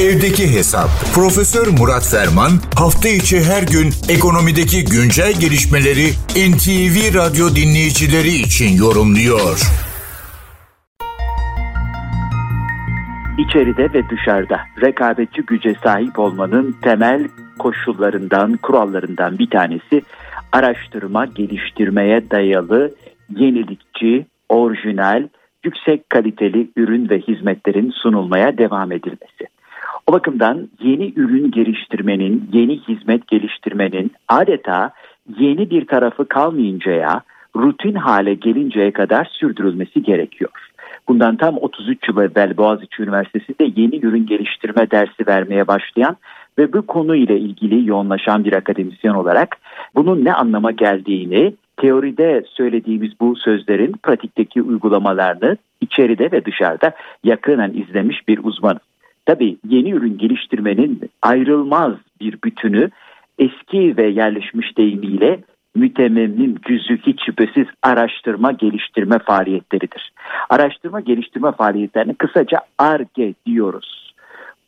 Evdeki Hesap. Profesör Murat Ferman hafta içi her gün ekonomideki güncel gelişmeleri NTV Radyo dinleyicileri için yorumluyor. İçeride ve dışarıda rekabetçi güce sahip olmanın temel koşullarından, kurallarından bir tanesi araştırma, geliştirmeye dayalı, yenilikçi, orijinal, yüksek kaliteli ürün ve hizmetlerin sunulmaya devam edilmesi. O bakımdan yeni ürün geliştirmenin, yeni hizmet geliştirmenin adeta yeni bir tarafı kalmayıncaya, rutin hale gelinceye kadar sürdürülmesi gerekiyor. Bundan tam 33 yıl evvel Boğaziçi Üniversitesi'nde yeni ürün geliştirme dersi vermeye başlayan ve bu konu ile ilgili yoğunlaşan bir akademisyen olarak bunun ne anlama geldiğini, teoride söylediğimiz bu sözlerin pratikteki uygulamalarını içeride ve dışarıda yakından izlemiş bir uzman. Tabii yeni ürün geliştirmenin ayrılmaz bir bütünü eski ve yerleşmiş deyimiyle mütememmim cüzü hiç şüphesiz araştırma geliştirme faaliyetleridir. Araştırma geliştirme faaliyetlerini kısaca ARGE diyoruz.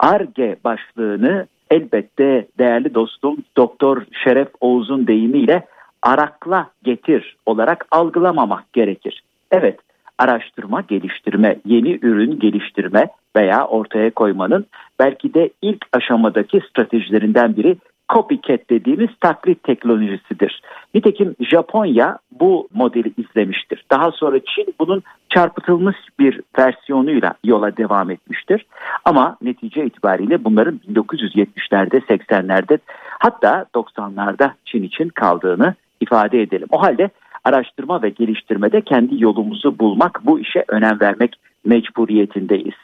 ARGE başlığını elbette değerli dostum Doktor Şeref Oğuz'un deyimiyle arakla getir olarak algılamamak gerekir. Evet araştırma, geliştirme, yeni ürün geliştirme veya ortaya koymanın belki de ilk aşamadaki stratejilerinden biri copycat dediğimiz taklit teknolojisidir. Nitekim Japonya bu modeli izlemiştir. Daha sonra Çin bunun çarpıtılmış bir versiyonuyla yola devam etmiştir. Ama netice itibariyle bunların 1970'lerde, 80'lerde hatta 90'larda Çin için kaldığını ifade edelim. O halde araştırma ve geliştirmede kendi yolumuzu bulmak, bu işe önem vermek mecburiyetindeyiz.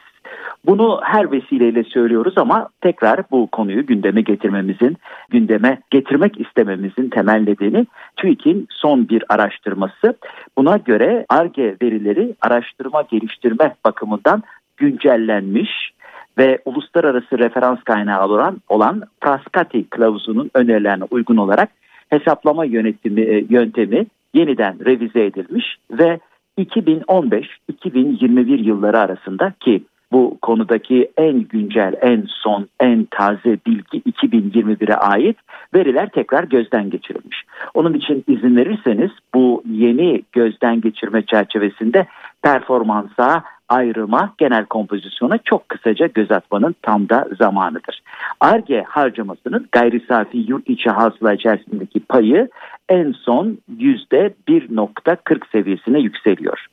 Bunu her vesileyle söylüyoruz ama tekrar bu konuyu gündeme getirmemizin, gündeme getirmek istememizin temel nedeni TÜİK'in son bir araştırması. Buna göre ARGE verileri araştırma geliştirme bakımından güncellenmiş ve uluslararası referans kaynağı olan, olan Frascati kılavuzunun önerilerine uygun olarak hesaplama yönetimi, e, yöntemi yeniden revize edilmiş ve 2015-2021 yılları arasında ki bu konudaki en güncel, en son, en taze bilgi 2021'e ait veriler tekrar gözden geçirilmiş. Onun için izin verirseniz bu yeni gözden geçirme çerçevesinde performansa, ayrıma, genel kompozisyona çok kısaca göz atmanın tam da zamanıdır. ARGE harcamasının gayri safi yurt içi hasıla içerisindeki payı en son yüzde 1.40 seviyesine yükseliyor.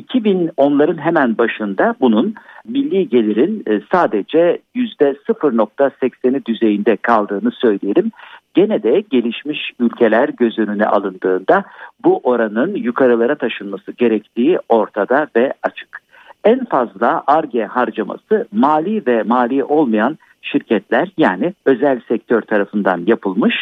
2010'ların hemen başında bunun milli gelirin e, sadece yüzde 0.80'i düzeyinde kaldığını söyleyelim. Gene de gelişmiş ülkeler göz önüne alındığında bu oranın yukarılara taşınması gerektiği ortada ve açık. En fazla ARGE harcaması mali ve mali olmayan şirketler yani özel sektör tarafından yapılmış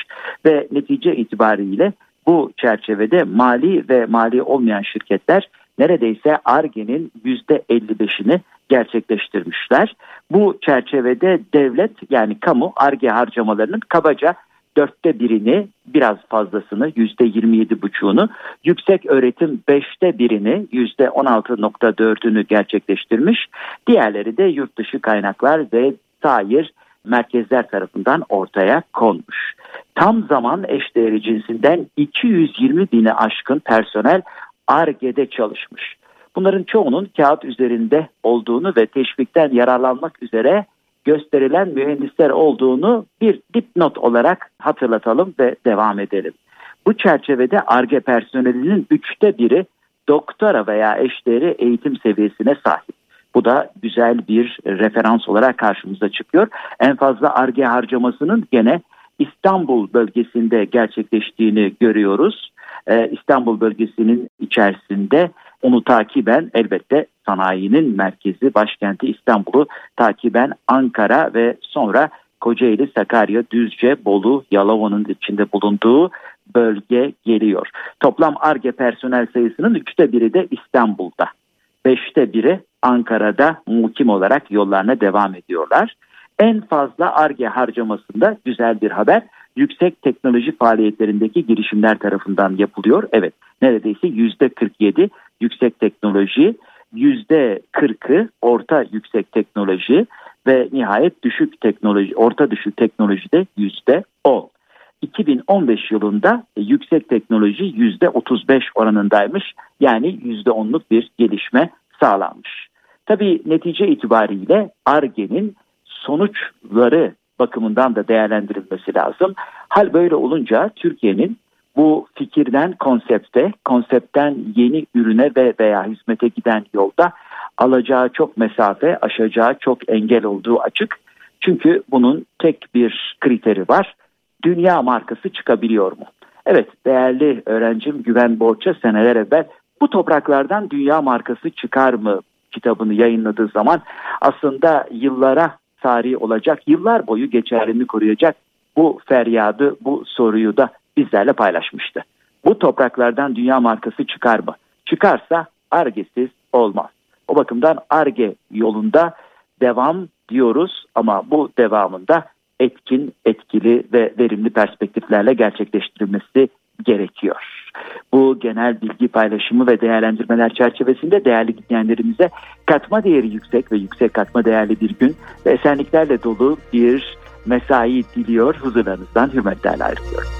ve netice itibariyle bu çerçevede mali ve mali olmayan şirketler neredeyse ARGE'nin %55'ini gerçekleştirmişler. Bu çerçevede devlet yani kamu ARGE harcamalarının kabaca dörtte birini biraz fazlasını yüzde yirmi yedi buçuğunu yüksek öğretim beşte birini yüzde on altı nokta dördünü gerçekleştirmiş. Diğerleri de yurt dışı kaynaklar ve sair merkezler tarafından ortaya konmuş. Tam zaman eşdeğeri cinsinden 220 bini aşkın personel ARGE'de çalışmış. Bunların çoğunun kağıt üzerinde olduğunu ve teşvikten yararlanmak üzere gösterilen mühendisler olduğunu bir dipnot olarak hatırlatalım ve devam edelim. Bu çerçevede ARGE personelinin üçte biri doktora veya eşdeğeri eğitim seviyesine sahip. Bu da güzel bir referans olarak karşımıza çıkıyor. En fazla ARGE harcamasının gene İstanbul bölgesinde gerçekleştiğini görüyoruz. Ee, İstanbul bölgesinin içerisinde onu takiben elbette sanayinin merkezi başkenti İstanbul'u takiben Ankara ve sonra Kocaeli, Sakarya, Düzce, Bolu, Yalova'nın içinde bulunduğu bölge geliyor. Toplam ARGE personel sayısının üçte biri de İstanbul'da. Beşte biri Ankara'da mukim olarak yollarına devam ediyorlar. En fazla ARGE harcamasında güzel bir haber yüksek teknoloji faaliyetlerindeki girişimler tarafından yapılıyor. Evet neredeyse yüzde 47 yüksek teknoloji, yüzde 40'ı orta yüksek teknoloji ve nihayet düşük teknoloji, orta düşük teknolojide yüzde 10. 2015 yılında yüksek teknoloji yüzde 35 oranındaymış. Yani yüzde 10'luk bir gelişme sağlanmış. Tabii netice itibariyle ARGE'nin sonuçları bakımından da değerlendirilmesi lazım. Hal böyle olunca Türkiye'nin bu fikirden konsepte, konseptten yeni ürüne ve veya hizmete giden yolda alacağı çok mesafe, aşacağı çok engel olduğu açık. Çünkü bunun tek bir kriteri var. Dünya markası çıkabiliyor mu? Evet değerli öğrencim Güven Borça seneler evvel bu topraklardan dünya markası çıkar mı kitabını yayınladığı zaman aslında yıllara tarih olacak, yıllar boyu geçerliliğini koruyacak bu feryadı, bu soruyu da bizlerle paylaşmıştı. Bu topraklardan dünya markası çıkar mı? Çıkarsa argesiz olmaz. O bakımdan arge yolunda devam diyoruz ama bu devamında etkin, etkili ve verimli perspektiflerle gerçekleştirilmesi gerekiyor. Bu genel bilgi paylaşımı ve değerlendirmeler çerçevesinde değerli dinleyenlerimize katma değeri yüksek ve yüksek katma değerli bir gün ve esenliklerle dolu bir mesai diliyor. Huzurlarınızdan hürmetlerle ayrılıyorum.